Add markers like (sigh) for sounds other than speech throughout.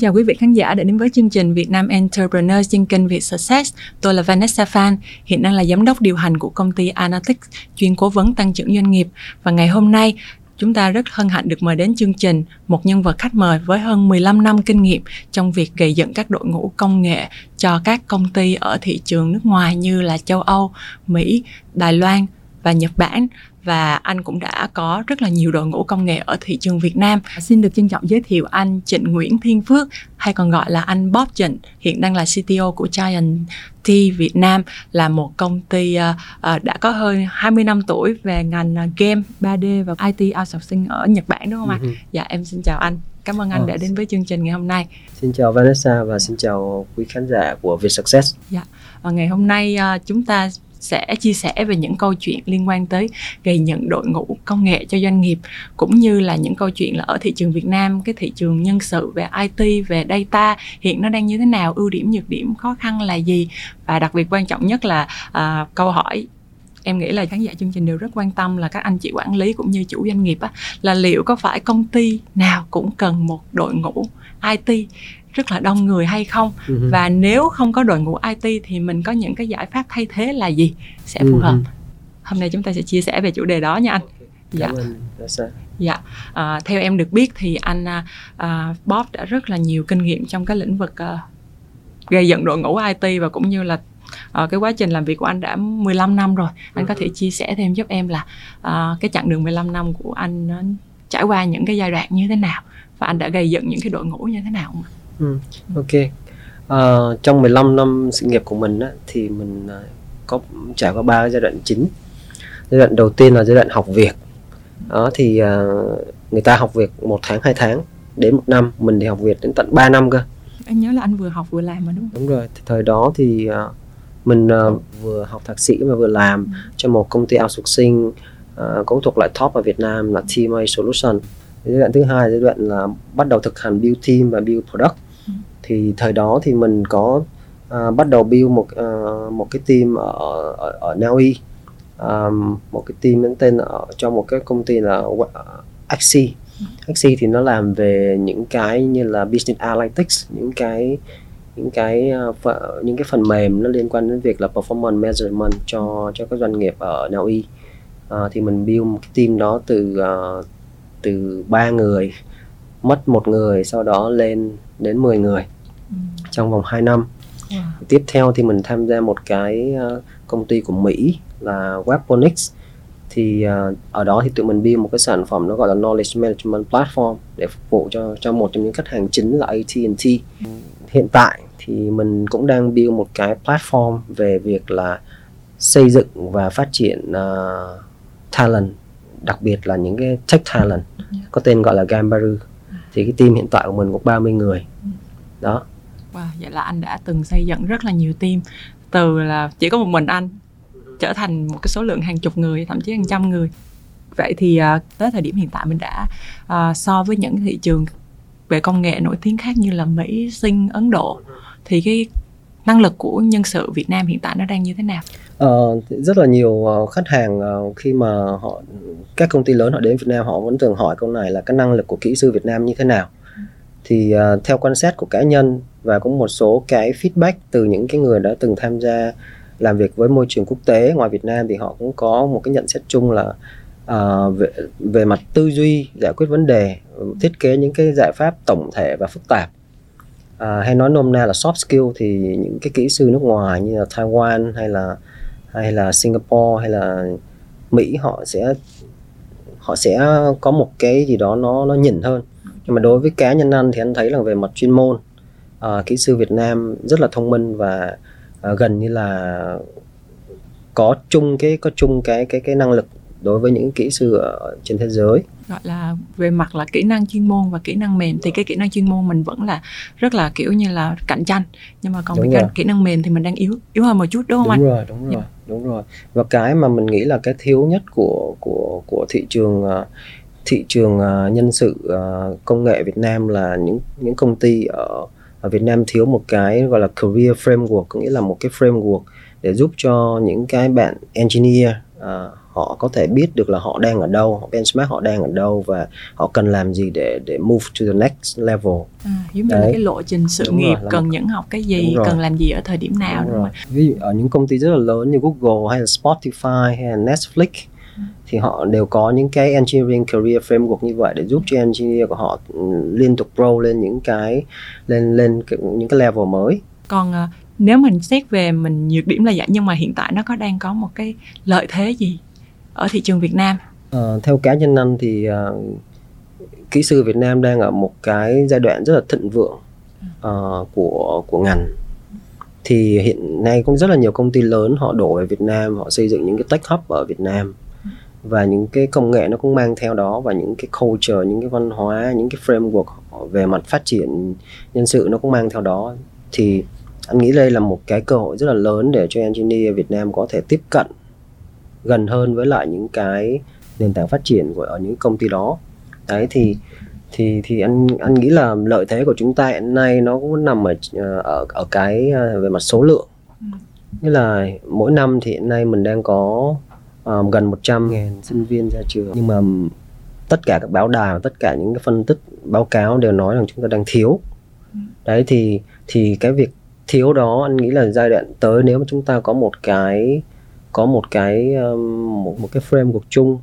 chào quý vị khán giả đã đến với chương trình Việt Nam Entrepreneur trên kênh Việt Success. Tôi là Vanessa Phan, hiện đang là giám đốc điều hành của công ty Analytics, chuyên cố vấn tăng trưởng doanh nghiệp. Và ngày hôm nay, chúng ta rất hân hạnh được mời đến chương trình một nhân vật khách mời với hơn 15 năm kinh nghiệm trong việc gây dựng các đội ngũ công nghệ cho các công ty ở thị trường nước ngoài như là châu Âu, Mỹ, Đài Loan và Nhật Bản và anh cũng đã có rất là nhiều đội ngũ công nghệ ở thị trường Việt Nam. Xin được trân trọng giới thiệu anh Trịnh Nguyễn Thiên Phước hay còn gọi là anh Bob Trịnh, hiện đang là CTO của Giant T Việt Nam là một công ty uh, uh, đã có hơn 20 năm tuổi về ngành uh, game 3D và IT outsourcing ở Nhật Bản đúng không ạ? Uh-huh. Dạ em xin chào anh. Cảm ơn anh đã đến với chương trình ngày hôm nay. Xin chào Vanessa và xin chào quý khán giả của Việt Success. Dạ. Và ngày hôm nay chúng ta sẽ chia sẻ về những câu chuyện liên quan tới gây nhận đội ngũ công nghệ cho doanh nghiệp cũng như là những câu chuyện là ở thị trường Việt Nam cái thị trường nhân sự về IT về data hiện nó đang như thế nào ưu điểm nhược điểm khó khăn là gì? Và đặc biệt quan trọng nhất là à, câu hỏi em nghĩ là khán giả chương trình đều rất quan tâm là các anh chị quản lý cũng như chủ doanh nghiệp á, là liệu có phải công ty nào cũng cần một đội ngũ IT rất là đông người hay không? Uh-huh. và nếu không có đội ngũ IT thì mình có những cái giải pháp thay thế là gì? Sẽ phù hợp. uh-huh. hôm nay chúng ta sẽ chia sẻ về chủ đề đó nha anh. Dạ. ơn dạ. À, theo em được biết thì anh à, Bob đã rất là nhiều kinh nghiệm trong cái lĩnh vực à, gây dựng đội ngũ IT và cũng như là à, cái quá trình làm việc của anh đã 15 năm rồi. Anh có thể chia sẻ thêm giúp em là à, cái chặng đường 15 năm của anh nó trải qua những cái giai đoạn như thế nào? Và anh đã gây dựng những cái đội ngũ như thế nào không Ừ, ok. Uh, trong 15 năm sự nghiệp của mình á, thì mình uh, có trải qua ba giai đoạn chính. Giai đoạn đầu tiên là giai đoạn học việc. Đó thì uh, người ta học việc một tháng hai tháng đến một năm, mình thì học việc đến tận 3 năm cơ. Anh nhớ là anh vừa học vừa làm mà đúng không? Đúng rồi. Thì thời đó thì uh, mình vừa học thạc sĩ và vừa làm ừ. cho một công ty outsourcing cũng thuộc lại top ở Việt Nam là TMA Solution. Giai đoạn thứ hai giai đoạn là bắt đầu thực hành build team và build product thì thời đó thì mình có uh, bắt đầu build một uh, một cái team ở ở, ở Na Uy um, một cái team tên ở cho một cái công ty là uh, Axie Axie thì nó làm về những cái như là business analytics những cái những cái uh, những cái phần mềm nó liên quan đến việc là performance measurement cho cho các doanh nghiệp ở Na Uy uh, thì mình build một cái team đó từ uh, từ ba người mất một người sau đó lên đến 10 người ừ. trong vòng 2 năm. Wow. tiếp theo thì mình tham gia một cái uh, công ty của Mỹ là Webonics. Thì uh, ở đó thì tụi mình build một cái sản phẩm nó gọi là knowledge management platform để phục vụ cho cho một trong những khách hàng chính là AT&T hiện tại thì mình cũng đang build một cái platform về việc là xây dựng và phát triển uh, talent đặc biệt là những cái tech talent có tên gọi là Gambaru thì cái team hiện tại của mình có 30 người. Đó. Wow, vậy là anh đã từng xây dựng rất là nhiều team. Từ là chỉ có một mình anh trở thành một cái số lượng hàng chục người thậm chí hàng trăm người. Vậy thì uh, tới thời điểm hiện tại mình đã uh, so với những thị trường về công nghệ nổi tiếng khác như là Mỹ, Sinh, Ấn Độ thì cái năng lực của nhân sự Việt Nam hiện tại nó đang như thế nào? Ờ, rất là nhiều ờ, khách hàng ờ, khi mà họ các công ty lớn họ đến Việt Nam họ vẫn thường hỏi câu này là cái năng lực của kỹ sư Việt Nam như thế nào thì uh, theo quan sát của cá nhân và cũng một số cái feedback từ những cái người đã từng tham gia làm việc với môi trường quốc tế ngoài Việt Nam thì họ cũng có một cái nhận xét chung là uh, về về mặt tư duy giải quyết vấn đề thiết kế những cái giải pháp tổng thể và phức tạp à, hay nói nôm na là soft skill thì những cái kỹ sư nước ngoài như là Taiwan hay là hay là Singapore hay là Mỹ họ sẽ họ sẽ có một cái gì đó nó nó nhỉnh hơn. Nhưng mà đối với cá nhân anh thì anh thấy là về mặt chuyên môn à, kỹ sư Việt Nam rất là thông minh và à, gần như là có chung cái có chung cái cái cái năng lực đối với những kỹ sư ở trên thế giới gọi là về mặt là kỹ năng chuyên môn và kỹ năng mềm thì cái kỹ năng chuyên môn mình vẫn là rất là kiểu như là cạnh tranh nhưng mà còn đúng cái kỹ năng mềm thì mình đang yếu yếu hơn một chút đúng không đúng anh? Rồi, đúng rồi, yeah. đúng rồi. Và cái mà mình nghĩ là cái thiếu nhất của của của thị trường uh, thị trường uh, nhân sự uh, công nghệ Việt Nam là những những công ty ở ở Việt Nam thiếu một cái gọi là career framework có nghĩa là một cái framework để giúp cho những cái bạn engineer uh, họ có thể biết được là họ đang ở đâu benchmark họ đang ở đâu và họ cần làm gì để để move to the next level. À, giống như là cái lộ trình sự đúng nghiệp rồi, cần một... những học cái gì cần làm gì ở thời điểm nào đúng, đúng rồi. ví dụ ở những công ty rất là lớn như Google hay là Spotify hay là Netflix ừ. thì họ đều có những cái engineering career framework như vậy để giúp cho engineer của họ ừ, liên tục grow lên những cái lên lên những cái level mới. Còn uh, nếu mình xét về mình nhược điểm là vậy nhưng mà hiện tại nó có đang có một cái lợi thế gì ở thị trường Việt Nam? À, theo cá nhân anh thì uh, kỹ sư Việt Nam đang ở một cái giai đoạn rất là thịnh vượng uh, của của ngành. Thì hiện nay cũng rất là nhiều công ty lớn họ đổ về Việt Nam họ xây dựng những cái tech hub ở Việt Nam. Và những cái công nghệ nó cũng mang theo đó và những cái culture những cái văn hóa những cái framework về mặt phát triển nhân sự nó cũng mang theo đó. Thì anh nghĩ đây là một cái cơ hội rất là lớn để cho engineer Việt Nam có thể tiếp cận gần hơn với lại những cái nền tảng phát triển của ở những công ty đó đấy thì thì thì anh anh nghĩ là lợi thế của chúng ta hiện nay nó cũng nằm ở ở ở cái ờ, về mặt số lượng ừ. như là mỗi năm thì hiện nay mình đang có um, gần 100 ngàn sinh viên ra trường nhưng mà tất cả các báo đài và tất cả những cái phân tích báo cáo đều nói rằng chúng ta đang thiếu ừ. đấy thì thì cái việc thiếu đó anh nghĩ là giai đoạn tới nếu mà chúng ta có một cái có một cái um, một, một cái framework chung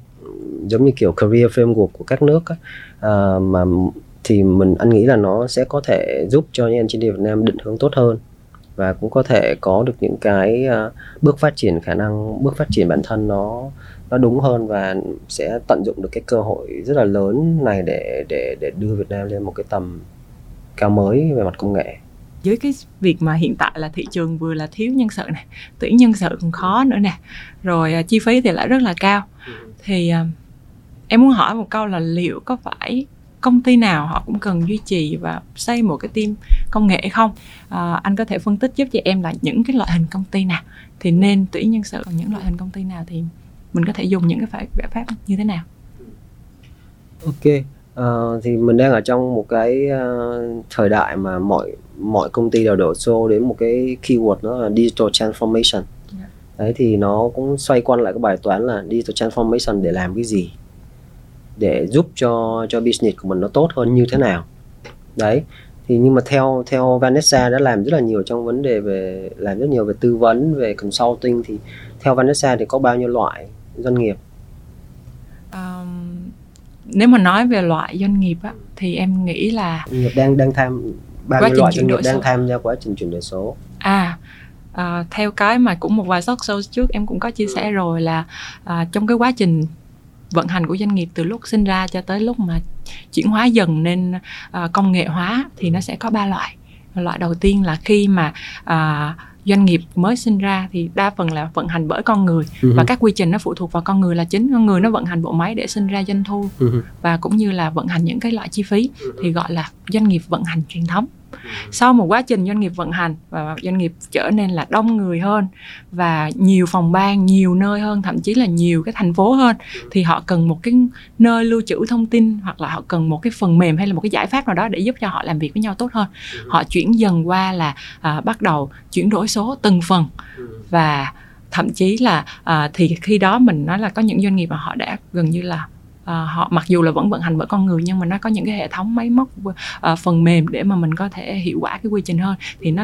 giống như kiểu career framework của các nước ấy, à, mà thì mình anh nghĩ là nó sẽ có thể giúp cho những engineer Việt Nam định hướng tốt hơn và cũng có thể có được những cái uh, bước phát triển khả năng bước phát triển bản thân nó nó đúng hơn và sẽ tận dụng được cái cơ hội rất là lớn này để để để đưa Việt Nam lên một cái tầm cao mới về mặt công nghệ với cái việc mà hiện tại là thị trường vừa là thiếu nhân sự này tuyển nhân sự còn khó nữa nè. Rồi à, chi phí thì lại rất là cao. Thì à, em muốn hỏi một câu là liệu có phải công ty nào họ cũng cần duy trì và xây một cái team công nghệ hay không? À, anh có thể phân tích giúp cho em là những cái loại hình công ty nào thì nên tuyển nhân sự còn những loại hình công ty nào thì mình có thể dùng những cái giải pháp như thế nào? Ok uh, thì mình đang ở trong một cái uh, thời đại mà mọi mọi công ty đều đổ xô đến một cái keyword đó là digital transformation yeah. Dạ. đấy thì nó cũng xoay quanh lại cái bài toán là digital transformation để làm cái gì để giúp cho cho business của mình nó tốt hơn như thế nào đấy thì nhưng mà theo theo Vanessa đã làm rất là nhiều trong vấn đề về làm rất nhiều về tư vấn về consulting thì theo Vanessa thì có bao nhiêu loại doanh nghiệp um, nếu mà nói về loại doanh nghiệp á thì em nghĩ là nghiệp đang đang tham bao nhiêu loại doanh nghiệp đang tham gia quá trình chuyển đổi số? À à, theo cái mà cũng một vài talk show trước em cũng có chia sẻ rồi là à, trong cái quá trình vận hành của doanh nghiệp từ lúc sinh ra cho tới lúc mà chuyển hóa dần nên à, công nghệ hóa thì nó sẽ có ba loại. Loại đầu tiên là khi mà à, doanh nghiệp mới sinh ra thì đa phần là vận hành bởi con người uh-huh. và các quy trình nó phụ thuộc vào con người là chính con người nó vận hành bộ máy để sinh ra doanh thu uh-huh. và cũng như là vận hành những cái loại chi phí uh-huh. thì gọi là doanh nghiệp vận hành truyền thống sau một quá trình doanh nghiệp vận hành và doanh nghiệp trở nên là đông người hơn và nhiều phòng ban nhiều nơi hơn thậm chí là nhiều cái thành phố hơn thì họ cần một cái nơi lưu trữ thông tin hoặc là họ cần một cái phần mềm hay là một cái giải pháp nào đó để giúp cho họ làm việc với nhau tốt hơn. Họ chuyển dần qua là à, bắt đầu chuyển đổi số từng phần và thậm chí là à, thì khi đó mình nói là có những doanh nghiệp mà họ đã gần như là à, họ mặc dù là vẫn vận hành bởi con người nhưng mà nó có những cái hệ thống máy móc à, phần mềm để mà mình có thể hiệu quả cái quy trình hơn. Thì nó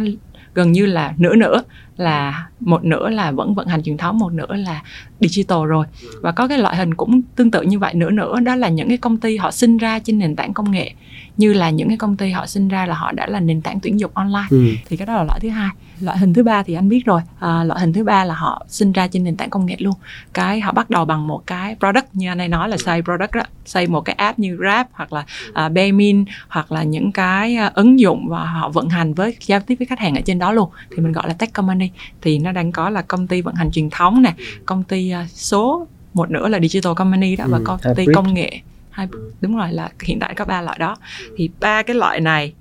gần như là nửa nửa là một nửa là vẫn vận hành truyền thống một nửa là digital rồi. Và có cái loại hình cũng tương tự như vậy nửa nửa đó là những cái công ty họ sinh ra trên nền tảng công nghệ như là những cái công ty họ sinh ra là họ đã là nền tảng tuyển dụng online. Ừ. thì cái đó là loại thứ hai. Loại hình thứ ba thì anh biết rồi. À, loại hình thứ ba là họ sinh ra trên nền tảng công nghệ luôn. Cái họ bắt đầu bằng một cái product như anh ấy nói là xây product đó. Xây một cái app như Grab hoặc là uh, Paymin hoặc là những cái uh, ứng dụng và họ vận hành với giao tiếp với khách hàng ở trên đó luôn. Thì mình gọi là tech company. Thì nó đang có là công ty vận hành truyền thống nè công ty uh, số một nửa là digital company đó và ừ, công ty công nghệ hai đúng rồi là hiện tại có ba loại đó. Thì ba cái loại này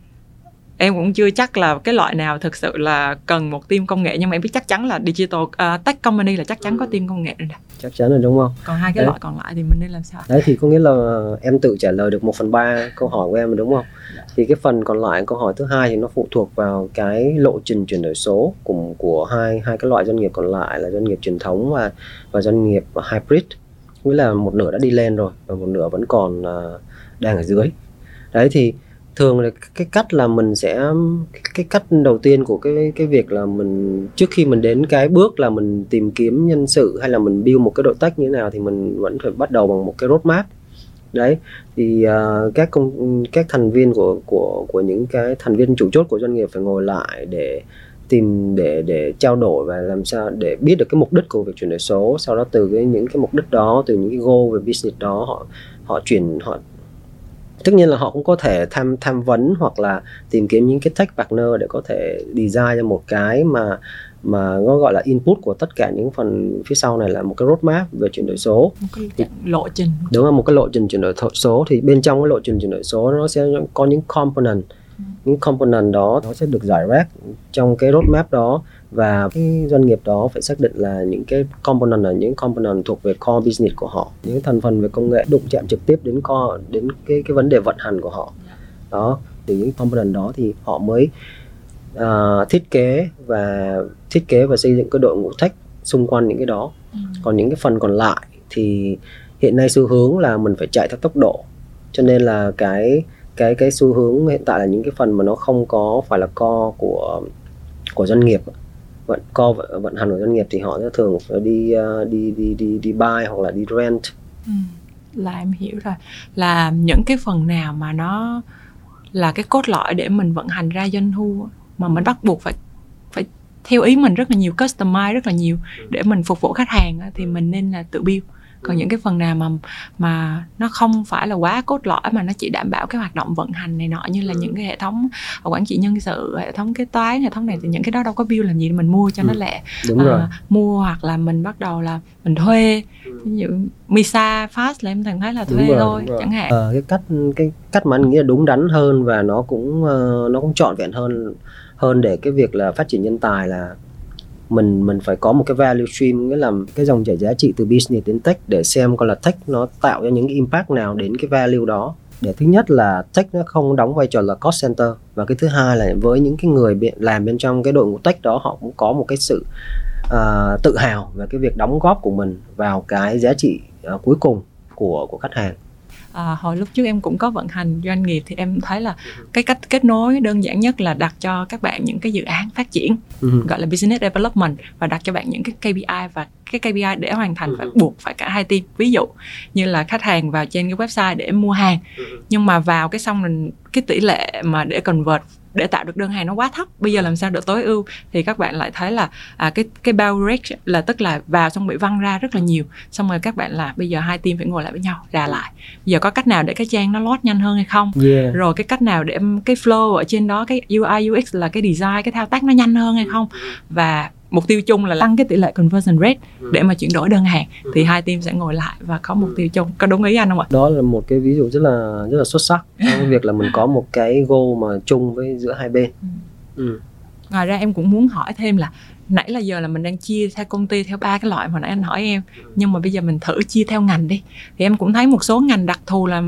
em cũng chưa chắc là cái loại nào thực sự là cần một team công nghệ nhưng mà em biết chắc chắn là digital uh, tech company là chắc chắn có team công nghệ rồi chắc chắn rồi đúng không? Còn hai cái đấy. loại còn lại thì mình nên làm sao? Đấy thì có nghĩa là em tự trả lời được một phần ba câu hỏi của em đúng không? Thì cái phần còn lại câu hỏi thứ hai thì nó phụ thuộc vào cái lộ trình chuyển đổi số của của hai hai cái loại doanh nghiệp còn lại là doanh nghiệp truyền thống và và doanh nghiệp hybrid nghĩa là một nửa đã đi lên rồi và một nửa vẫn còn uh, đang ở dưới. Đấy thì thường là cái cách là mình sẽ cái cách đầu tiên của cái cái việc là mình trước khi mình đến cái bước là mình tìm kiếm nhân sự hay là mình build một cái đội tách như thế nào thì mình vẫn phải bắt đầu bằng một cái roadmap đấy thì uh, các công các thành viên của của của những cái thành viên chủ chốt của doanh nghiệp phải ngồi lại để tìm để để trao đổi và làm sao để biết được cái mục đích của việc chuyển đổi số. Sau đó từ cái những cái mục đích đó từ những cái goal về business đó họ họ chuyển họ tất nhiên là họ cũng có thể tham tham vấn hoặc là tìm kiếm những cái tech partner để có thể design ra một cái mà mà nó gọi là input của tất cả những phần phía sau này là một cái roadmap về chuyển đổi số. Một cái lộ trình. Đúng là một cái lộ trình chuyển đổi số. Thì bên trong cái lộ trình chuyển đổi số nó sẽ có những component. Những component đó nó sẽ được giải rác trong cái roadmap đó và cái doanh nghiệp đó phải xác định là những cái component là những component thuộc về core business của họ những thành phần về công nghệ đụng chạm trực tiếp đến core đến cái cái vấn đề vận hành của họ. Đó thì những component đó thì họ mới uh, thiết kế và thiết kế và xây dựng cái đội ngũ tech xung quanh những cái đó. Ừ. còn những cái phần còn lại thì hiện nay xu hướng là mình phải chạy theo tốc độ. Cho nên là cái cái cái xu hướng hiện tại là những cái phần mà nó không có phải là co của của doanh nghiệp. Vận co vận hành của doanh nghiệp thì họ sẽ thường phải đi ờ, đi đi đi đi buy hoặc là đi rent. Ừ, là em hiểu rồi. Là những cái phần nào mà nó là cái cốt lõi để mình vận hành ra doanh thu mà mình bắt buộc phải phải theo ý mình rất là nhiều customize rất là nhiều để mình phục vụ khách hàng thì mình nên là tự build còn những cái phần nào mà mà nó không phải là quá cốt lõi mà nó chỉ đảm bảo cái hoạt động vận hành này nọ như là những cái hệ thống quản trị nhân sự hệ thống kế toán hệ thống này thì những cái đó đâu có build làm gì mình mua cho nó lẹ. Đúng à, rồi. mua hoặc là mình bắt đầu là mình thuê. Ví dụ Misa Fast là em thường thấy là thuê rồi, thôi chẳng hạn. Ờ, cái cách cái cách mà anh nghĩ là đúng đắn hơn và nó cũng uh, nó cũng trọn vẹn hơn hơn để cái việc là phát triển nhân tài là mình mình phải có một cái value stream nghĩa là cái dòng chảy giá trị từ business đến tech để xem coi là tech nó tạo ra những cái impact nào đến cái value đó. Để thứ nhất là tech nó không đóng vai trò là cost center và cái thứ hai là với những cái người làm bên trong cái đội ngũ tech đó họ cũng có một cái sự uh, tự hào về cái việc đóng góp của mình vào cái giá trị uh, cuối cùng của của khách hàng à, hồi lúc trước em cũng có vận hành doanh nghiệp thì em thấy là cái cách kết nối đơn giản nhất là đặt cho các bạn những cái dự án phát triển uh-huh. gọi là business development và đặt cho bạn những cái KPI và cái KPI để hoàn thành phải buộc phải cả hai team ví dụ như là khách hàng vào trên cái website để mua hàng uh-huh. nhưng mà vào cái xong mình cái tỷ lệ mà để convert để tạo được đơn hàng nó quá thấp bây giờ làm sao được tối ưu? Thì các bạn lại thấy là à, cái cái bounce rate là tức là vào xong bị văng ra rất là nhiều xong rồi các bạn là bây giờ hai team phải ngồi lại với nhau ra lại. Giờ có cách nào để cái trang nó load nhanh hơn hay không? Yeah. rồi cái cách nào để cái flow ở trên đó cái UI UX là cái design cái thao tác nó nhanh hơn hay không? Và mục tiêu chung là tăng cái tỷ lệ conversion rate ừ. để mà chuyển đổi đơn hàng. Ừ. thì hai team sẽ ngồi lại và có mục tiêu chung. Có đúng ý anh không ạ? Đó là một cái ví dụ rất là rất là xuất sắc. Trong việc là mình có một cái goal mà chung với giữa hai bên. Ừ. Ừ. ngoài ra em cũng muốn hỏi thêm là nãy là giờ là mình đang chia theo công ty theo ba cái loại mà nãy anh hỏi em. Nhưng mà bây giờ mình thử chia theo ngành đi. Thì em cũng thấy một số ngành đặc thù là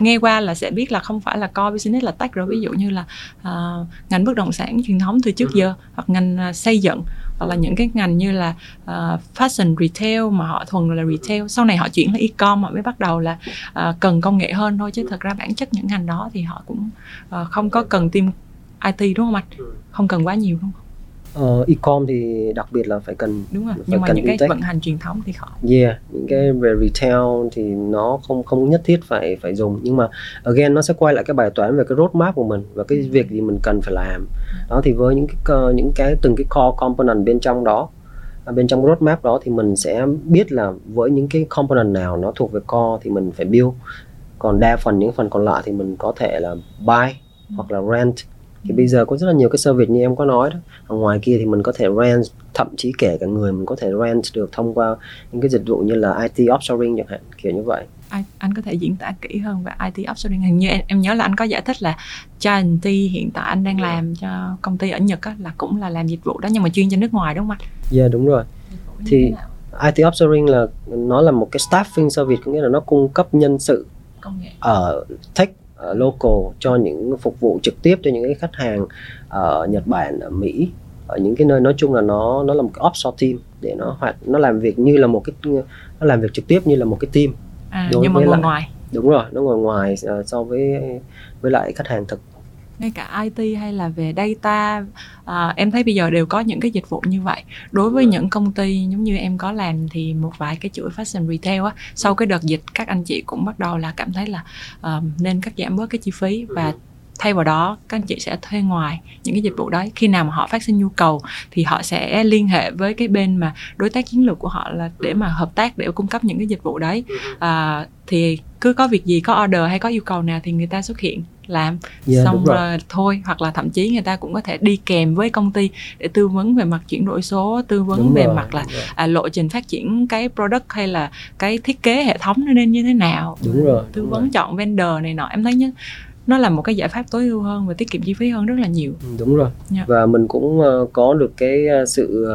nghe qua là sẽ biết là không phải là core business là tech rồi. Ví dụ như là uh, ngành bất động sản truyền thống từ trước giờ hoặc ngành uh, xây dựng hoặc là những cái ngành như là uh, fashion retail mà họ thuần là retail. Sau này họ chuyển lên e-com họ mới bắt đầu là uh, cần công nghệ hơn thôi chứ thật ra bản chất những ngành đó thì họ cũng uh, không có cần team IT đúng không anh? Không cần quá nhiều đúng không? Uh, e-com thì đặc biệt là phải cần đúng rồi nhưng mà những cái vận hành truyền thống thì khó yeah những cái về retail thì nó không không nhất thiết phải phải dùng nhưng mà again nó sẽ quay lại cái bài toán về cái roadmap của mình và cái ừ. việc gì mình cần phải làm ừ. đó thì với những cái những cái từng cái core component bên trong đó à, bên trong roadmap đó thì mình sẽ biết là với những cái component nào nó thuộc về core thì mình phải build còn đa phần những phần còn lại thì mình có thể là buy ừ. hoặc là rent thì bây giờ có rất là nhiều cái service như em có nói đó. Ở ngoài kia thì mình có thể rent thậm chí kể cả người mình có thể rent được thông qua những cái dịch vụ như là IT offshoring chẳng hạn kiểu như vậy. Anh, anh có thể diễn tả kỹ hơn về IT offshoring? Hình như em, em nhớ là anh có giải thích là Giant hiện tại anh đang làm cho công ty ở Nhật á, là cũng là làm dịch vụ đó nhưng mà chuyên cho nước ngoài đúng không anh? Dạ yeah, đúng rồi. Thì IT offshoring là nó là một cái staffing service có nghĩa là nó cung cấp nhân sự công nghệ. ở tech uh, local cho những phục vụ trực tiếp cho những cái khách hàng ở Nhật Bản ở Mỹ. Ở những cái nơi nói chung là nó nó là một cái offshore team để nó hoạt nó làm việc như là một cái nó làm việc trực tiếp như là một cái team à, nhưng mà ngồi ngoài. Đúng rồi nó ngồi ngoài uh, so với với lại khách hàng thực ngay cả IT hay là về data à, em thấy bây giờ đều có những cái dịch vụ như vậy. Đối với những công ty giống như em có làm thì một vài cái chuỗi fashion retail á sau cái đợt dịch các anh chị cũng bắt đầu là cảm thấy là uh, nên cắt giảm bớt cái chi phí và ừ thay vào đó các anh chị sẽ thuê ngoài những cái dịch vụ đấy. Khi nào mà họ phát sinh nhu cầu thì họ sẽ liên hệ với cái bên mà đối tác chiến lược của họ là để mà hợp tác để cung cấp những cái dịch vụ đấy. À, thì cứ có việc gì có order hay có yêu cầu nào thì người ta xuất hiện làm. Yeah, xong rồi. rồi thôi hoặc là thậm chí người ta cũng có thể đi kèm với công ty để tư vấn về mặt chuyển đổi số tư vấn đúng về rồi, mặt là à, lộ trình phát triển cái product hay là cái thiết kế hệ thống nó nên như thế nào. Đúng rồi tư đúng vấn rồi. chọn vendor này nọ. Em thấy nhá nó là một cái giải pháp tối ưu hơn và tiết kiệm chi phí hơn rất là nhiều ừ, đúng rồi yeah. Dạ. và mình cũng uh, có được cái uh, sự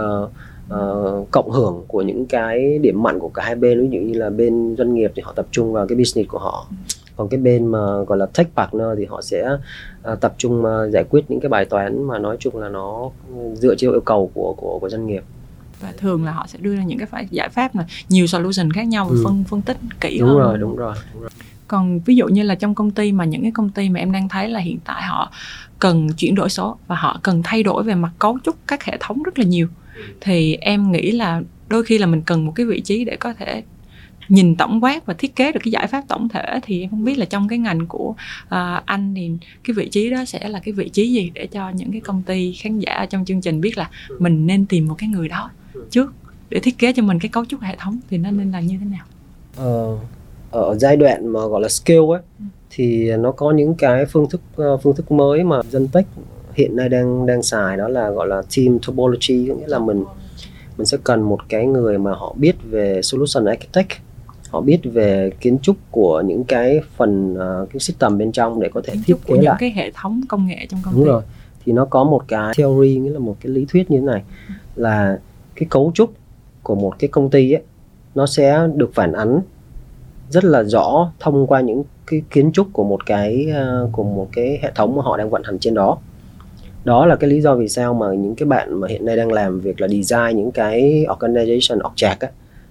uh, cộng hưởng của những cái điểm mạnh của cả hai bên ví dụ như là bên doanh nghiệp thì họ tập trung vào cái business của họ ừ. còn cái bên mà gọi là tech partner thì họ sẽ uh, tập trung uh, giải quyết những cái bài toán mà nói chung là nó dựa trên yêu cầu của của của doanh nghiệp và thường là họ sẽ đưa ra những cái giải pháp mà nhiều solution khác nhau ừ. phân phân tích kỹ đúng hơn rồi đúng rồi đúng rồi còn ví dụ như là trong công ty mà những cái công ty mà em đang thấy là hiện tại họ cần chuyển đổi số và họ cần thay đổi về mặt cấu trúc các hệ thống rất là nhiều thì em nghĩ là đôi khi là mình cần một cái vị trí để có thể nhìn tổng quát và thiết kế được cái giải pháp tổng thể thì em không biết là trong cái ngành của uh, anh thì cái vị trí đó sẽ là cái vị trí gì để cho những cái công ty khán giả trong chương trình biết là mình nên tìm một cái người đó trước để thiết kế cho mình cái cấu trúc hệ thống thì nó nên là như thế nào? Ờ, ở giai đoạn mà gọi là scale ấy ừ. thì nó có những cái phương thức ờ, phương thức mới mà dân tech hiện nay đang đang xài đó là gọi là team topology có nghĩa là mình mình sẽ cần một cái người mà họ biết về solution architect họ biết về kiến trúc của những cái phần uh, cái system bên trong để có thể kiến thiết kế những lại cái hệ thống công nghệ trong công đúng ty. rồi thì nó có một cái theory nghĩa là một cái lý thuyết như thế này là cái cấu trúc của một cái công ty ấy nó sẽ được phản ánh rất là rõ thông qua những cái kiến trúc của một cái ờ, của một cái hệ thống mà họ đang vận hành trên đó. Đó là cái lý do vì sao mà những cái bạn mà hiện nay đang làm việc là design những cái organization object á,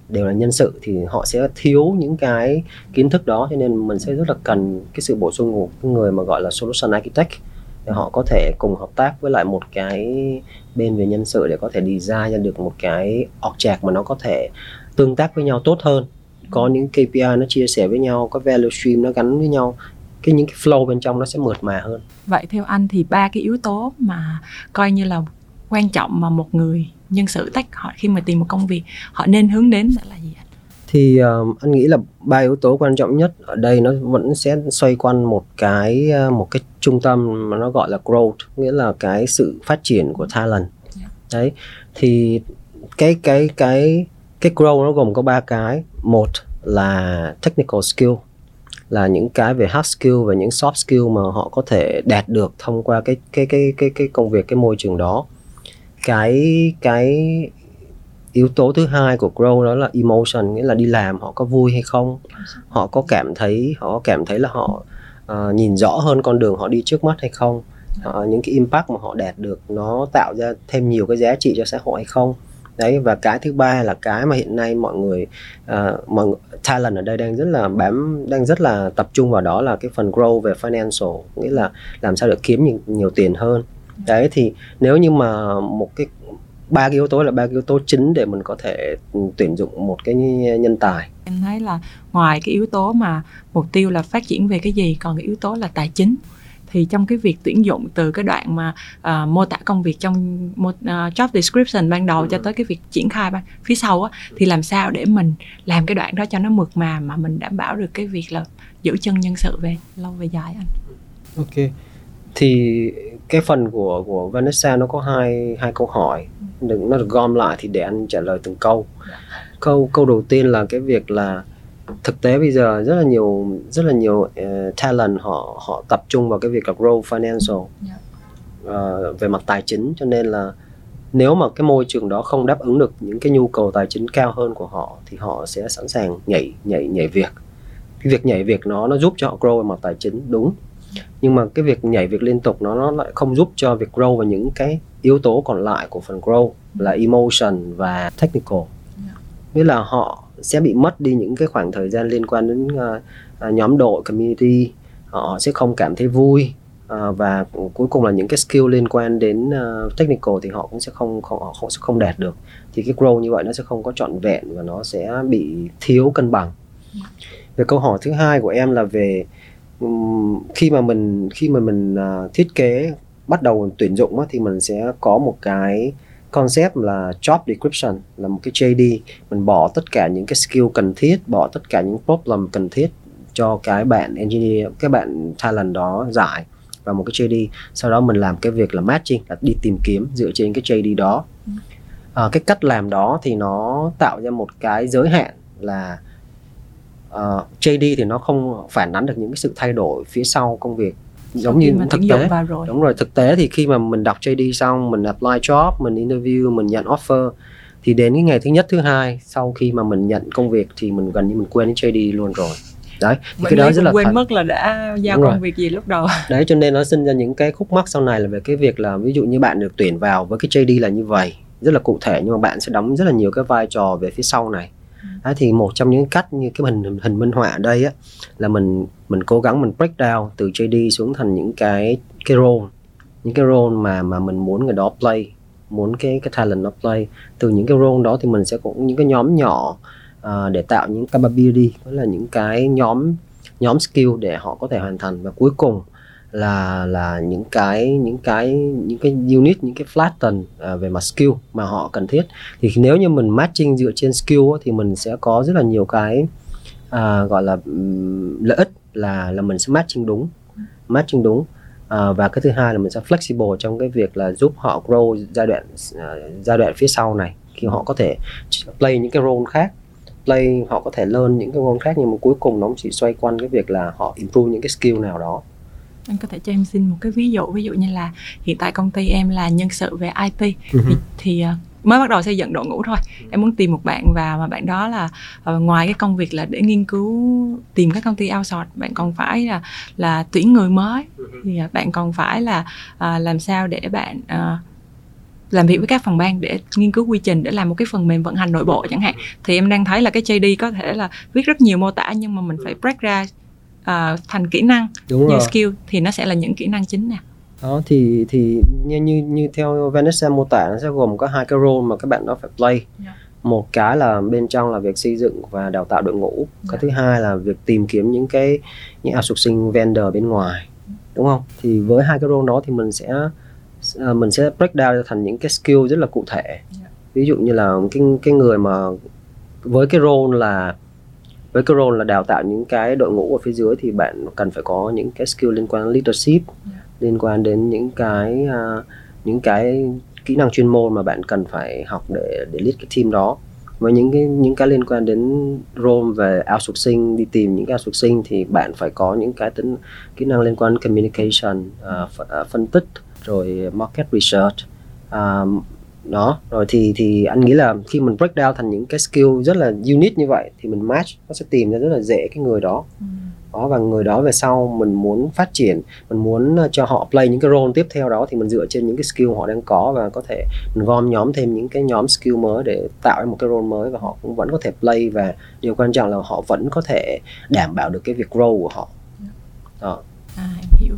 đều là nhân sự thì họ sẽ thiếu những cái kiến thức đó cho nên mình sẽ rất là cần cái sự bổ sung của người mà gọi là solution architect để họ có thể cùng hợp tác với lại một cái bên về nhân sự để có thể design ra được một cái object mà nó có thể tương tác với nhau tốt hơn có những KPI nó chia sẻ với nhau có value stream nó gắn với nhau cái những cái flow bên trong nó sẽ mượt mà hơn vậy theo anh thì ba cái yếu tố mà coi như là quan trọng mà một người nhân sự tech họ khi mà tìm một công việc họ nên hướng đến là gì anh? thì uh, anh nghĩ là ba yếu tố quan trọng nhất ở đây nó vẫn sẽ xoay quanh một cái một cái trung tâm mà nó gọi là growth nghĩa là cái sự phát triển của talent yeah. Dạ. đấy thì cái cái cái cái grow nó gồm có ba cái. Một là technical skill là những cái về hard skill và những soft skill mà họ có thể đạt được thông qua cái cái cái cái cái công việc cái môi trường đó. Cái cái yếu tố thứ hai của grow đó là emotion nghĩa là đi làm họ có vui hay không. Họ có cảm thấy họ có cảm thấy là họ uh, nhìn rõ hơn con đường họ đi trước mắt hay không. Uh, những cái impact mà họ đạt được nó tạo ra thêm nhiều cái giá trị cho xã hội hay không đấy và cái thứ ba là cái mà hiện nay mọi người uh, mọi talent ở đây đang rất là bám đang rất là tập trung vào đó là cái phần grow về financial nghĩa là làm sao để kiếm nhiều, nhiều tiền hơn. Đấy thì nếu như mà một cái ba cái yếu tố là ba cái yếu tố chính để mình có thể ừ, tuyển dụng một cái nhân tài. Em thấy là ngoài cái yếu tố mà mục tiêu là phát triển về cái gì còn cái yếu tố là tài chính thì trong cái việc tuyển dụng từ cái đoạn mà uh, mô tả công việc trong uh, job description ban đầu ừ. cho tới cái việc triển khai ban phía sau á thì làm sao để mình làm cái đoạn đó cho nó mượt mà mà mình đảm bảo được cái việc là giữ chân nhân sự về lâu về dài anh? Ok. Thì cái phần của của Vanessa nó có hai hai câu hỏi. Đừng nó được gom lại thì để anh trả lời từng câu. Câu câu đầu tiên là cái việc là thực tế bây giờ rất là nhiều rất là nhiều uh, talent họ họ tập trung vào cái việc là grow financial uh, về mặt tài chính. Cho nên là nếu mà cái môi trường đó không đáp ứng được những cái nhu cầu tài chính cao hơn của họ thì họ sẽ sẵn sàng nhảy nhảy nhảy việc. Cái việc nhảy việc nó nó giúp cho họ grow về mặt tài chính đúng. Nhưng mà cái việc nhảy việc liên tục nó nó lại không giúp cho việc grow vào những cái yếu tố còn lại của phần grow là emotion và technical. Yeah. nghĩa là họ sẽ bị mất đi những cái khoảng thời gian liên quan đến uh, nhóm đội community. Họ sẽ không cảm thấy vui uh, và cuối cùng là những cái skill liên quan đến uh, technical thì họ cũng sẽ không không họ không sẽ không đạt được. Thì cái grow như vậy nó sẽ không có trọn vẹn và nó sẽ bị thiếu cân bằng. Về câu hỏi thứ hai của em là về um, khi mà mình khi mà mình uh, thiết kế bắt đầu tuyển dụng á, thì mình sẽ có một cái concept là job description là một cái JD mình bỏ tất cả những cái skill cần thiết bỏ tất cả những problem cần thiết cho cái bạn engineer cái bạn talent đó giải và một cái JD sau đó mình làm cái việc là matching là đi tìm kiếm dựa trên cái JD đó. À, cái cách làm đó thì nó tạo ra một cái giới hạn là ờ, uh, JD thì nó không phản ánh được những cái sự thay đổi phía sau công việc giống như thực tế. rồi. Đúng rồi thực tế thì khi mà mình đọc JD xong mình apply job mình interview mình nhận offer thì đến cái ngày thứ nhất thứ hai sau khi mà mình nhận công việc thì mình gần như mình quên cái JD luôn rồi. Đấy thì Bởi cái đó rất là quên thật. mất là đã giao Đúng công rồi. việc gì lúc đầu. (laughs) Đấy cho nên nó sinh ra những cái khúc mắc sau này là về cái việc là ví dụ như bạn được tuyển vào với cái JD là như vậy rất là cụ thể nhưng mà bạn sẽ đóng rất là nhiều cái vai trò về phía sau này đó thì một trong những cách như cái hình hình minh họa ở đây á là mình mình cố gắng mình break down từ JD xuống thành những cái cái role. Những cái role mà mà mình muốn người đó play muốn cái cái talent nó play. Từ những cái role đó thì mình sẽ có những cái nhóm nhỏ uh, để tạo những capability đó là những cái nhóm nhóm skill để họ có thể hoàn thành. Và cuối cùng là là những cái những cái những cái unit những cái flatten à, về mặt skill mà họ cần thiết. Thì nếu như mình matching dựa trên skill thì mình sẽ có rất là nhiều cái à, gọi là um, lợi ích là là mình sẽ matching đúng matching đúng. À, và cái thứ hai là mình sẽ flexible trong cái việc là giúp họ grow giai đoạn uh, giai đoạn phía sau này khi họ có thể play những cái role khác. Play họ có thể learn những cái role khác nhưng mà cuối cùng nó cũng chỉ xoay quanh cái việc là họ improve những cái skill nào đó anh có thể cho em xin một cái ví dụ ví dụ như là hiện tại công ty em là nhân sự về IT thì, thì ờ, mới bắt đầu xây dựng đội ngũ thôi. Em muốn tìm một bạn vào mà bạn đó là ờ, ngoài cái công việc là để nghiên cứu tìm các công ty outsource bạn còn phải là là tuyển người mới. Thì ờ, bạn còn phải là ờ, làm sao để bạn ờ, làm việc với các phòng ban để nghiên cứu quy trình để làm một cái phần mềm vận hành nội bộ chẳng hạn. Thì em đang thấy là cái JD có thể là viết rất nhiều mô tả nhưng mà mình phải break ra ờ, thành kỹ năng đúng như rồi. skill thì nó sẽ là những kỹ năng chính nè. Đó thì thì như như như theo Vanessa mô tả nó sẽ gồm có hai cái role mà các bạn đó phải play. Yeah. một cái là bên trong là việc xây dựng và đào tạo đội ngũ. Cái Yeah. thứ hai là việc tìm kiếm những cái những outsourcing vendor bên ngoài. Đúng không? Thì với hai cái role đó thì mình sẽ à, mình sẽ break down thành những cái skill rất là cụ thể. Yeah. ví dụ như là cái cái người mà với cái role là với cái role là đào tạo những cái đội ngũ ở phía dưới thì bạn cần phải có những cái skill liên quan đến leadership Yeah. liên quan đến những cái à, những cái kỹ năng chuyên môn mà bạn cần phải học để để lead cái team đó với những cái những cái liên quan đến role về outsourcing đi tìm những cái outsourcing thì bạn phải có những cái tính kỹ năng liên quan communication à, ph- à, phân tích rồi market research à, đó rồi thì thì anh nghĩ là khi mình break down thành những cái skill rất là unique như vậy thì mình match nó sẽ tìm ra rất là dễ cái người đó. Đó và người đó về sau mình muốn phát triển mình muốn ờ, cho họ play những cái role tiếp theo đó thì mình dựa trên những cái skill họ đang có và có thể mình gom nhóm thêm những cái nhóm skill mới để tạo ra một cái role mới và họ cũng vẫn có thể play và điều quan trọng là họ vẫn có thể đảm bảo được cái việc grow của họ. Đó. À, em hiểu.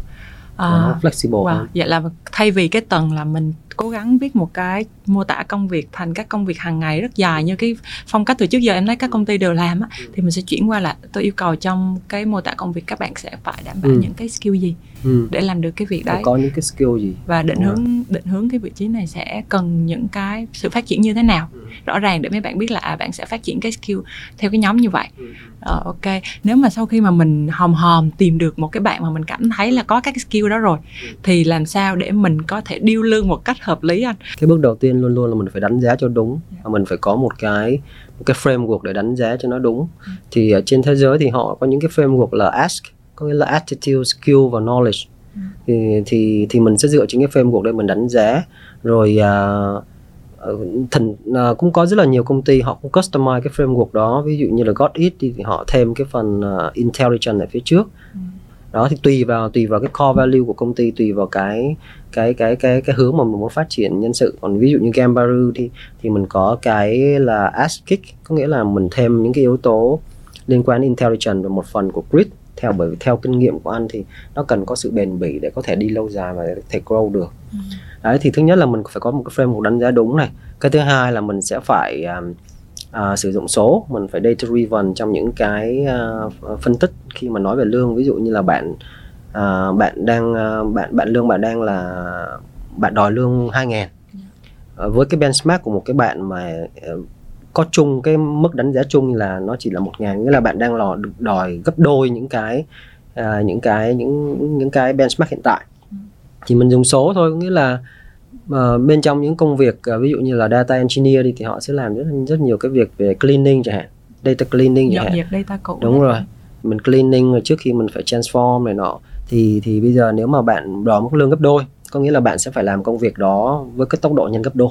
À, nó flexible wow. hơn. vậy là thay vì cái tầng là mình cố gắng viết một cái mô tả công việc thành các công việc hàng ngày rất dài như cái phong cách từ trước giờ em thấy các công ty đều làm á thì mình sẽ chuyển qua là tôi yêu cầu trong cái mô tả công việc các bạn sẽ phải đảm bảo Ừ. những cái skill gì ừ. để làm được cái việc đấy. có những cái skill gì? Và định Đúng rồi. hướng định hướng cái vị trí này sẽ cần những cái sự phát triển như thế nào? Ừ. rõ ràng để mấy bạn biết là à, bạn sẽ phát triển cái skill theo cái nhóm như vậy. Ờ, ok. Nếu mà sau khi mà mình hòm hòm tìm được một cái bạn mà mình cảm thấy là có các cái skill đó rồi thì làm sao để mình có thể điêu lương một cách hợp lý anh? Cái bước đầu tiên luôn luôn là mình phải đánh giá cho đúng và mình phải có một cái một cái framework để đánh giá cho nó đúng. Thì ở trên thế giới thì họ có những cái framework là ask có nghĩa là attitude skill và knowledge. Thì thì thì mình sẽ dựa trên cái framework để mình đánh giá. Rồi à, ờ, uh, thỉnh à, cũng có rất là nhiều công ty họ cũng customize cái framework đó. Ví dụ như là Got It thì họ thêm cái phần uh, intelligence ở phía trước. Đó thì tùy vào tùy vào cái core value của công ty tùy vào cái cái cái cái cái hướng mà mình muốn phát triển nhân sự. Còn ví dụ như Gambaru thì thì mình có cái là ask kick có nghĩa là mình thêm những cái yếu tố liên quan đến intelligence và một phần của grit theo bởi vì theo kinh nghiệm của anh thì nó cần có sự bền bỉ để có thể đi lâu dài và có thể grow được. Ừ. đấy thì thứ nhất là mình phải có một cái framework đánh giá đúng này. Cái thứ hai là mình sẽ phải um, uh, sử dụng số. Mình phải data driven trong những cái uh, phân tích khi mà nói về lương. Ví dụ như là bạn uh, bạn đang uh, bạn bạn lương bạn đang là bạn đòi lương 2 ngàn. Uh, với cái benchmark của một cái bạn mà uh, có chung cái mức đánh giá chung là nó chỉ là một ngàn nghĩa là bạn đang lò được đòi gấp đôi những cái uh, những cái những những cái benchmark hiện tại ừ. thì mình dùng số thôi nghĩa là uh, bên trong những công việc uh, ví dụ như là data engineer đi thì họ sẽ làm rất rất nhiều cái việc về cleaning chẳng hạn data cleaning chẳng hạn data cũ đúng rồi mình cleaning trước khi mình phải transform này nọ thì thì bây giờ nếu mà bạn đòi mức lương gấp đôi có nghĩa là bạn sẽ phải làm công việc đó với cái tốc độ nhân gấp đôi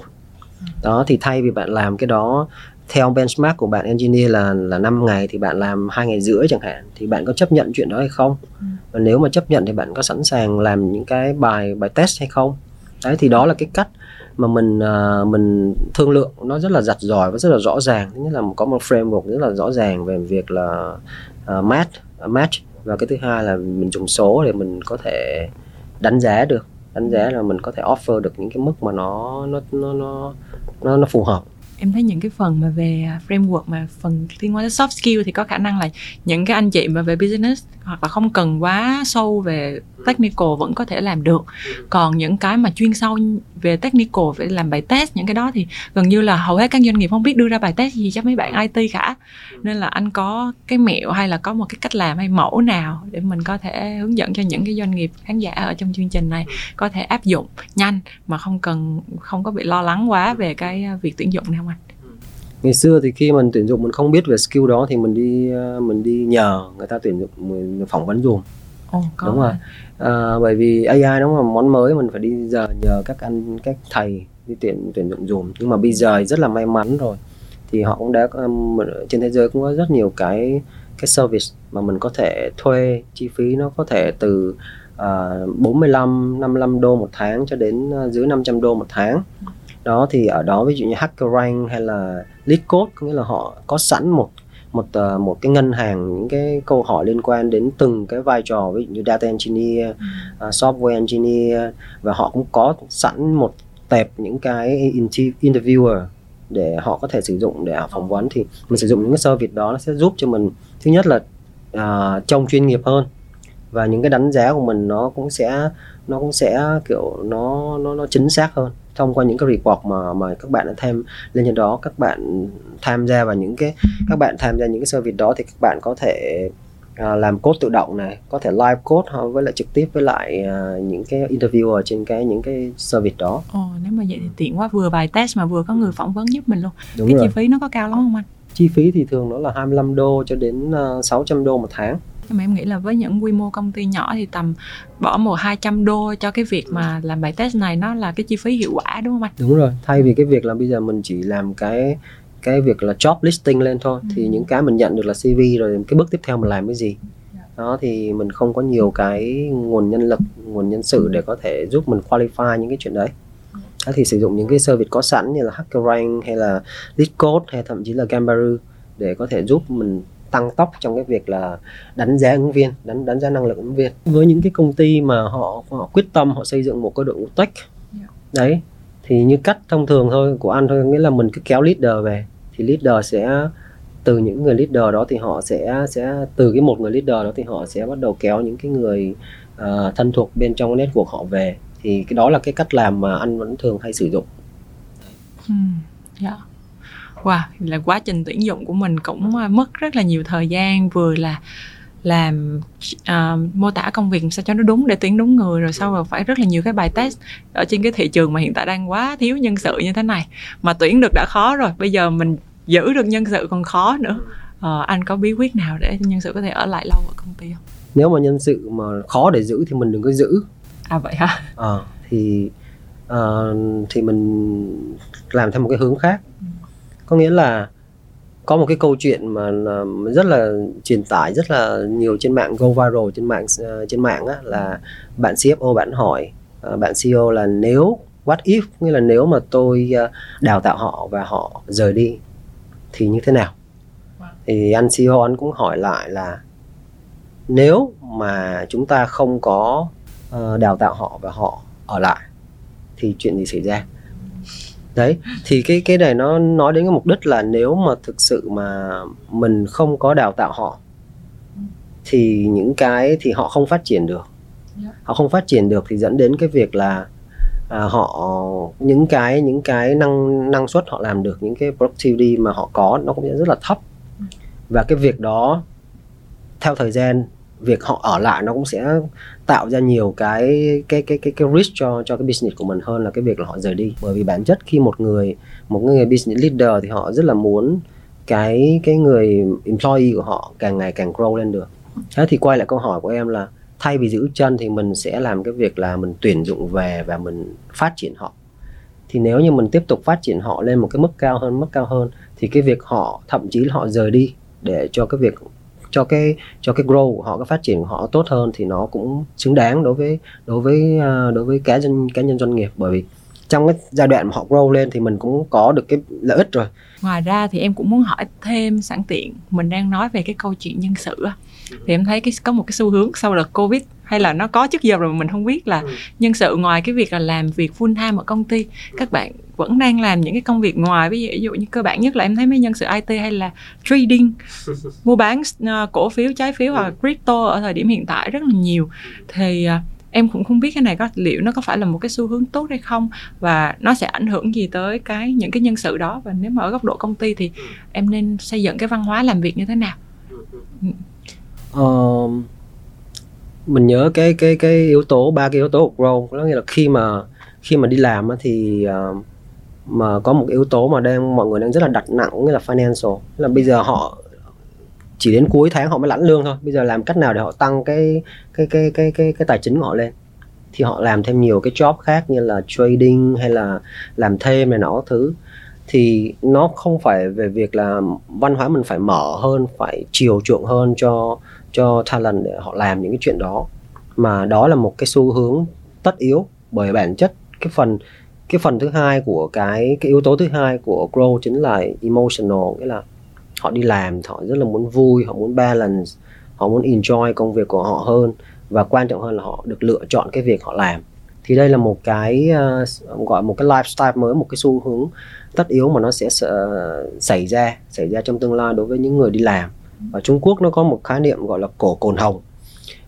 ừ. đó thì thay vì bạn làm cái đó theo benchmark của bạn engineer là là 5 ngày thì bạn làm hai ngày rưỡi chẳng hạn thì bạn có chấp nhận chuyện đó hay không? Ừ. và nếu mà chấp nhận thì bạn có sẵn sàng làm những cái bài bài test hay không? Đấy thì đó là cái cách mà mình uh, mình thương lượng. Nó rất là giặt giỏi và rất là rõ ràng. Thứ nhất là có một framework rất là rõ ràng về việc là uh, match match. Và cái thứ hai là mình dùng số để mình có thể đánh giá được. Đánh giá là mình có thể offer được những cái mức mà nó nó nó nó nó, nó phù hợp em thấy những cái phần mà về à, framework mà phần liên quan đến soft skill thì có khả năng là những cái anh chị mà về business hoặc là không cần quá sâu về technical vẫn có thể làm được. Còn những cái mà chuyên sâu về technical phải làm bài test những cái đó thì gần như là hầu hết các doanh nghiệp không biết đưa ra bài test gì cho mấy bạn IT cả. Nên là anh có cái mẹo hay là có một cái cách làm hay mẫu nào để mình có thể hướng dẫn cho những cái doanh nghiệp khán giả ở trong chương trình này có thể áp dụng nhanh mà không cần, không có bị lo lắng quá về cái à, việc tuyển dụng này không ngày xưa thì khi mình tuyển dụng mình không biết về skill đó thì mình đi mình đi nhờ người ta tuyển dụng mình phỏng vấn dùm. Oh, đúng rồi. à, bởi vì AI nó là món mới mình phải đi giờ nhờ các anh các thầy đi tuyển tuyển dụng dùm. Nhưng mà bây giờ rất là may mắn rồi. Thì họ cũng đã trên thế giới cũng có rất nhiều cái cái service mà mình có thể thuê chi phí nó có thể từ uh, 45 55 đô một tháng cho đến uh, dưới 500 đô một tháng đó thì ở đó ví dụ như HackerRank hay là LeetCode có nghĩa là họ có sẵn một một uh, một cái ngân hàng những cái câu hỏi liên quan đến từng cái vai trò ví dụ như data engineer, uh, software engineer và họ cũng có sẵn một tệp những cái interviewer để họ có thể sử dụng để phỏng vấn. Thì mình sử dụng những cái service đó nó sẽ giúp cho mình thứ nhất là uh, trông chuyên nghiệp hơn và những cái đánh giá của mình nó cũng sẽ nó cũng sẽ kiểu nó nó nó chính xác hơn thông qua những cái report mà mà các bạn đã thêm lên trên đó các bạn tham gia vào những cái các bạn tham gia những cái service đó thì các bạn có thể uh, làm code tự động này có thể live code với lại trực tiếp với lại uh, những cái interviewer trên cái những cái service đó. Ồ, nếu mà vậy thì tiện quá vừa bài test mà vừa có người phỏng vấn giúp mình luôn. Đúng cái rồi. chi phí nó có cao lắm không anh? Chi phí thì thường nó là 25 đô cho đến uh, 600 đô một tháng nhưng mà em nghĩ là với những quy mô công ty nhỏ thì tầm bỏ một hai trăm đô cho cái việc mà làm bài test này nó là cái chi phí hiệu quả đúng không anh? Đúng rồi, thay vì cái việc là bây giờ mình chỉ làm cái cái việc là job listing lên thôi ừ. thì những cái mình nhận được là CV rồi cái bước tiếp theo mình làm cái gì dạ. đó thì mình không có nhiều cái nguồn nhân lực nguồn nhân sự để có thể giúp mình qualify những cái chuyện đấy đó thì sử dụng những cái service có sẵn như là HackerRank hay là LeetCode hay thậm chí là Gambaru để có thể giúp mình tăng tốc trong cái việc là đánh giá ứng viên đánh đánh giá năng lực ứng viên với những cái công ty mà họ họ quyết tâm họ xây dựng một cái đội ngũ tech yeah. đấy thì như cách thông thường thôi của anh thôi nghĩa là mình cứ kéo leader về thì leader sẽ từ những người leader đó thì họ sẽ sẽ từ cái một người leader đó thì họ sẽ bắt đầu kéo những cái người uh, thân thuộc bên trong cái network họ về thì cái đó là cái cách làm mà anh vẫn thường hay sử dụng. Ừ, yeah. Wow, là quá trình tuyển dụng của mình cũng ờ, mất rất là nhiều thời gian vừa là làm uh, mô tả công việc sao cho nó đúng để tuyển đúng người rồi sau rồi phải rất là nhiều cái bài test ở trên cái thị trường mà hiện tại đang quá thiếu nhân sự như thế này. Mà tuyển được đã khó rồi bây giờ mình giữ được nhân sự còn khó nữa. Uh, anh có bí quyết nào để nhân sự có thể ở lại lâu ở công ty không? Nếu mà nhân sự mà khó để giữ thì mình đừng có giữ. À vậy hả? Ờ à, thì uh, thì mình làm theo một cái hướng khác. Ừ có nghĩa là có một cái câu chuyện mà à, rất là truyền tải rất là nhiều trên mạng go viral trên mạng à, trên mạng á, là bạn CFO bạn hỏi à, bạn CEO là nếu what if? Nghĩa là nếu mà tôi đào tạo họ và họ rời đi thì như thế nào? Thì anh CEO anh cũng hỏi lại là nếu mà chúng ta không có ờ, đào tạo họ và họ ở lại thì chuyện gì xảy ra? Đấy thì cái cái này nó nói đến cái mục đích là nếu mà thực sự mà mình không có đào tạo họ thì những cái thì họ không phát triển được dạ. họ không phát triển được thì dẫn đến cái việc là à, họ những cái những cái năng năng suất họ làm được những cái productivity mà họ có nó cũng rất là thấp ừ. và cái việc đó theo thời gian việc họ ở lại nó cũng sẽ tạo ra nhiều cái cái cái cái cái risk cho cho cái business của mình hơn là cái việc là họ rời đi. Bởi vì bản chất khi một người một người business leader thì họ rất là muốn cái cái người employee của họ càng ngày càng grow lên được. Thế thì quay lại câu hỏi của em là thay vì giữ chân thì mình sẽ làm cái việc là mình tuyển dụng về và mình phát triển họ. Thì nếu như mình tiếp tục phát triển họ lên một cái mức cao hơn, mức cao hơn thì cái việc họ, thậm chí là họ rời đi để cho cái việc cho cái cho cái grow của họ, cái phát triển của họ tốt hơn thì nó cũng xứng đáng đối với đối với à, đối với cá nhân cá nhân doanh nghiệp. Bởi vì trong cái giai đoạn mà họ grow lên thì mình cũng có được cái lợi ích rồi. Ngoài ra thì em cũng muốn hỏi thêm sẵn tiện, mình đang nói về cái câu chuyện nhân sự thì em thấy cái, có một cái xu hướng sau đợt covid hay là nó có trước giờ rồi mà mình không biết là ừ. nhân sự ngoài cái việc là làm việc full time ở công ty các bạn vẫn đang làm những cái công việc ngoài. Ví dụ, ví dụ như cơ bản nhất là em thấy mấy nhân sự IT hay là trading (laughs) mua bán uh, cổ phiếu trái phiếu hoặc crypto ở thời điểm hiện tại rất là nhiều. Thì uh, em cũng không biết cái này có liệu nó có phải là một cái xu hướng tốt hay không và nó sẽ ảnh hưởng gì tới cái những cái nhân sự đó và nếu mà ở góc độ công ty thì em nên xây dựng cái văn hóa làm việc như thế nào? Uh, mình nhớ cái cái cái yếu tố ba cái yếu tố của grow có nghĩa là khi mà khi mà đi làm thì uh, mà có một yếu tố mà đang mọi người đang rất là đặt nặng nghĩa là financial. Là bây giờ họ chỉ đến cuối tháng họ mới lãnh lương thôi. Bây giờ làm cách nào để họ tăng cái cái cái cái cái cái tài chính của họ lên? Thì họ làm thêm nhiều cái job khác như là trading hay là làm thêm này nọ thứ. Thì nó không phải về việc là văn hóa mình phải mở hơn phải chiều chuộng hơn cho cho talent để họ làm những cái chuyện đó. Mà đó là một cái xu hướng tất yếu bởi bản chất cái phần cái phần thứ hai của cái cái yếu tố thứ hai của grow chính là emotional nghĩa là họ đi làm họ rất là muốn vui họ muốn balance họ muốn enjoy công việc của họ hơn và quan trọng hơn là họ được lựa chọn cái việc họ làm. Thì đây là một cái uh, gọi một cái lifestyle mới một cái xu hướng tất yếu mà nó sẽ uh, xảy ra xảy ra trong tương lai đối với những người đi làm ở Trung Quốc nó có một khái niệm gọi là cổ cồn hồng.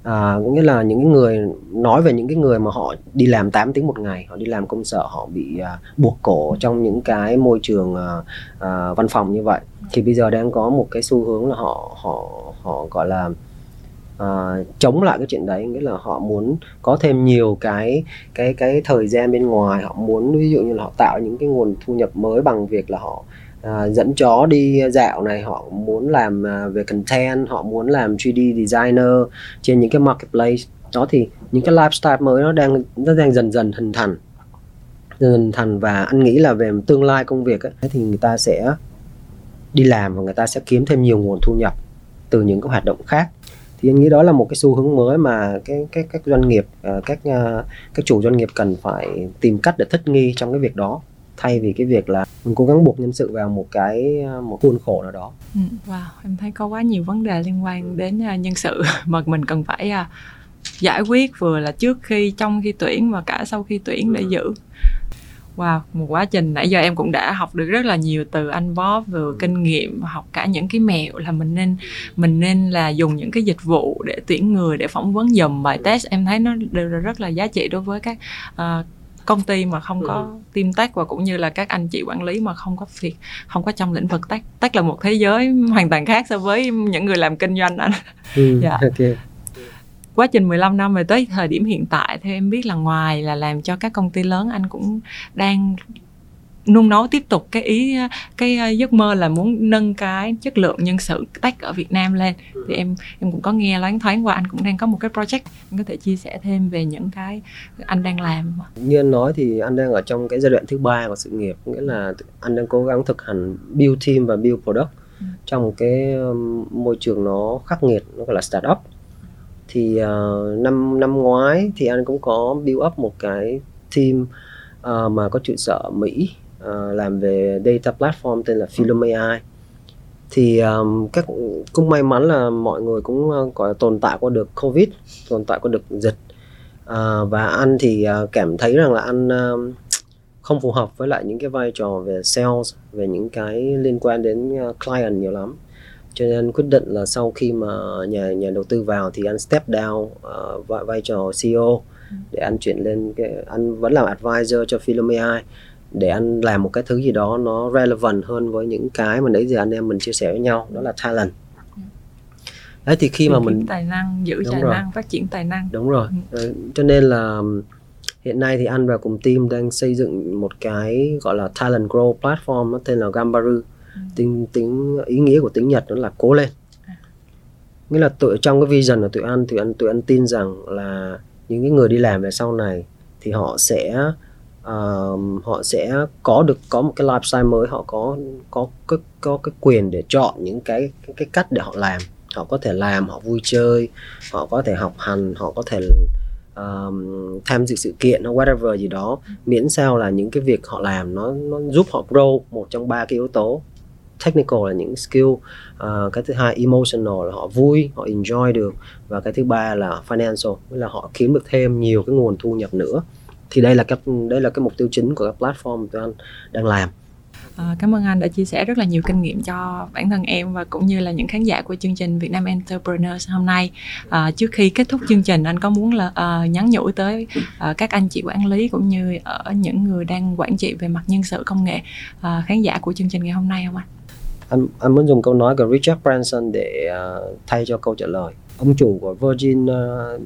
À, nghĩa là những người nói về những cái người mà họ đi làm 8 tiếng một ngày họ đi làm công sở họ bị à, buộc cổ trong những cái môi trường à, à, văn phòng như vậy. Thì bây giờ đang có một cái xu hướng là họ họ họ gọi là à, chống lại cái chuyện đấy. Nghĩa là họ muốn có thêm nhiều cái cái cái thời gian bên ngoài. Họ muốn ví dụ như là họ tạo những cái nguồn thu nhập mới bằng việc là họ à, dẫn chó đi dạo này họ muốn làm à, về content họ muốn làm 3D designer trên những cái marketplace. Đó thì những cái lifestyle mới nó đang nó đang dần dần hình thành. Dần thành và anh nghĩ là về tương lai công việc ấy, thì người ta sẽ đi làm và người ta sẽ kiếm thêm nhiều nguồn thu nhập từ những cái hoạt động khác. Thì anh nghĩ đó là một cái xu hướng mới mà cái các các doanh nghiệp à, các à, các chủ doanh nghiệp cần phải tìm cách để thích nghi trong cái việc đó thay vì cái việc là mình cố gắng buộc nhân sự vào một cái một khuôn khổ nào đó. Ừ, wow, em thấy có quá nhiều vấn đề liên quan đến uh, nhân sự (laughs) mà mình cần phải uh, giải quyết vừa là trước khi trong khi tuyển và cả sau khi tuyển để ừ. giữ. Wow, một quá trình nãy giờ em cũng đã học được rất là nhiều từ anh Bob vừa ừ. kinh nghiệm và học cả những cái mẹo là mình nên mình nên là dùng những cái dịch vụ để tuyển người để phỏng vấn dùm bài test em thấy nó đều là rất là giá trị đối với các uh, công ty mà không có ừ. team tech và cũng như là các anh chị quản lý mà không có việc không có trong lĩnh vực tech tech là một thế giới hoàn toàn khác so với những người làm kinh doanh anh ừ. (laughs) Dạ. okay. quá trình 15 năm về tới thời điểm hiện tại theo em biết là ngoài là làm cho các công ty lớn anh cũng đang nung nấu tiếp tục cái ý cái ờ, giấc mơ là muốn nâng cái chất lượng nhân sự tech ở Việt Nam lên. Thì em em cũng có nghe loáng thoáng qua anh cũng đang có một cái project anh có thể chia sẻ thêm về những cái anh đang làm như anh nói thì anh đang ở trong cái giai đoạn thứ ba của sự nghiệp nghĩa là anh đang cố gắng thực hành build team và build product. Trong một cái môi trường nó khắc nghiệt nó gọi là startup. Thì uh, năm năm ngoái thì anh cũng có build up một cái team uh, mà có trụ sở Mỹ uh, làm về data platform tên là Philum AI thì um, các cũng may mắn là mọi người cũng ờ, uh, có tồn tại qua được covid tồn tại qua được dịch. Uh, và anh thì uh, cảm thấy rằng là anh uh, không phù hợp với lại những cái vai trò về sales về những cái liên quan đến uh, client nhiều lắm. Cho nên quyết định là sau khi mà nhà nhà đầu tư vào thì anh step down uh, vai, vai trò CEO để anh chuyển lên cái anh vẫn làm advisor cho Philom AI để anh làm một cái thứ gì đó nó relevant hơn với những cái mà nãy giờ anh em mình chia sẻ với nhau đó là talent đấy thì khi mà mình tài năng giữ tài rồi. năng phát triển tài năng đúng rồi ừ. cho nên là hiện nay thì anh và cùng team đang xây dựng một cái gọi là talent grow platform nó tên là Gambaru ừ. tính ý nghĩa của tiếng Nhật đó là cố lên à. nghĩa là tụi trong cái vision của tụi anh tụi anh tụi anh tin rằng là những cái người đi làm về sau này thì họ sẽ uh, họ sẽ có được có một cái lifestyle mới họ có có có có cái quyền để chọn những cái cái, cái cách để họ làm. Họ có thể làm họ vui chơi họ có thể học hành họ có thể um, tham dự sự kiện hoặc whatever gì đó. Miễn sao là những cái việc họ làm nó nó giúp họ grow một trong ba cái yếu tố. Technical là những skill uh, cái thứ hai emotional là họ vui họ enjoy được. Và cái thứ ba là financial là họ kiếm được thêm nhiều cái nguồn thu nhập nữa thì đây là cái đây là cái mục tiêu chính của cái platform tụi anh đang làm À, cảm ơn anh đã chia sẻ rất là nhiều kinh nghiệm cho bản thân em và cũng như là những khán giả của chương trình Việt Nam Entrepreneurs hôm nay. À, trước khi kết thúc chương trình, anh có muốn là uh, nhắn nhủ tới uh, các anh chị quản lý cũng như ở những người đang quản trị về mặt nhân sự công nghệ uh, khán giả của chương trình ngày hôm nay không anh? Anh anh muốn dùng câu nói của Richard Branson để uh, thay cho câu trả lời. Ông chủ của Virgin uh,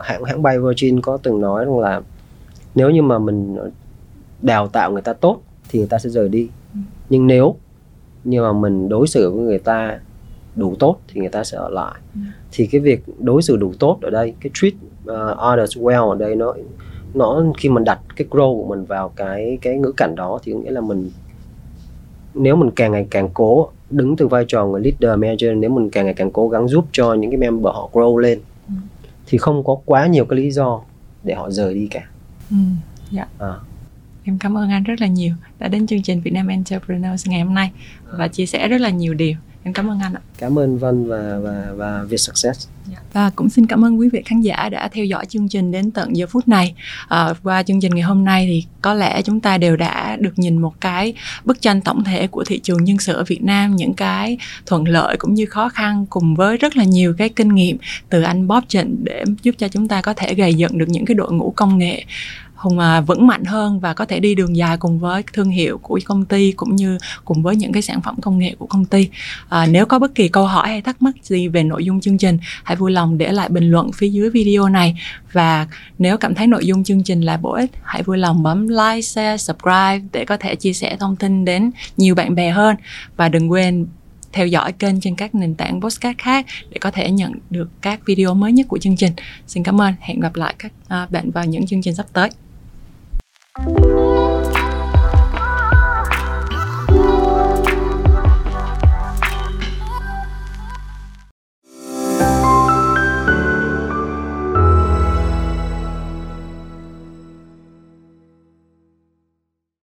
hãng hãng bay Virgin có từng nói rằng là nếu như mà mình đào tạo người ta tốt thì người ta sẽ rời đi nhưng nếu như mà mình đối xử với người ta đủ tốt thì người ta sẽ ở lại ừ. thì cái việc đối xử đủ tốt ở đây cái treat uh, others well ở đây nó nó khi mình đặt cái grow của mình vào cái cái ngữ cảnh đó thì nghĩa là mình nếu mình càng ngày càng cố đứng từ vai trò người leader manager nếu mình càng ngày càng cố gắng giúp cho những cái member họ grow lên ừ. thì không có quá nhiều cái lý do để họ rời đi cả ừ. yeah. Dạ. em cảm ơn anh rất là nhiều đã đến chương trình Việt Nam Entrepreneurs ngày hôm nay và chia sẻ rất là nhiều điều. Em cảm ơn anh ạ. Cảm ơn Vân và và và Việt Success. Dạ. và cũng xin cảm ơn quý vị khán giả đã theo dõi chương trình đến tận giờ phút này. À, qua chương trình ngày hôm nay thì có lẽ chúng ta đều đã được nhìn một cái bức tranh tổng thể của thị trường nhân sự ở Việt Nam những cái thuận lợi cũng như khó khăn cùng với rất là nhiều cái kinh nghiệm từ anh Bob Trịnh để giúp cho chúng ta có thể gầy dựng được những cái đội ngũ công nghệ hùng à, vững mạnh hơn và có thể đi đường dài cùng với thương hiệu của công ty cũng như cùng với những cái sản phẩm công nghệ của công ty à, nếu có bất kỳ câu hỏi hay thắc mắc gì về nội dung chương trình hãy vui lòng để lại bình luận phía dưới video này và nếu cảm thấy nội dung chương trình là bổ ích hãy vui lòng bấm like share subscribe để có thể chia sẻ thông tin đến nhiều bạn bè hơn và đừng quên theo dõi kênh trên các nền tảng podcast khác để có thể nhận được các video mới nhất của chương trình. Xin cảm ơn, hẹn gặp lại các à, bạn vào những chương trình sắp tới. Música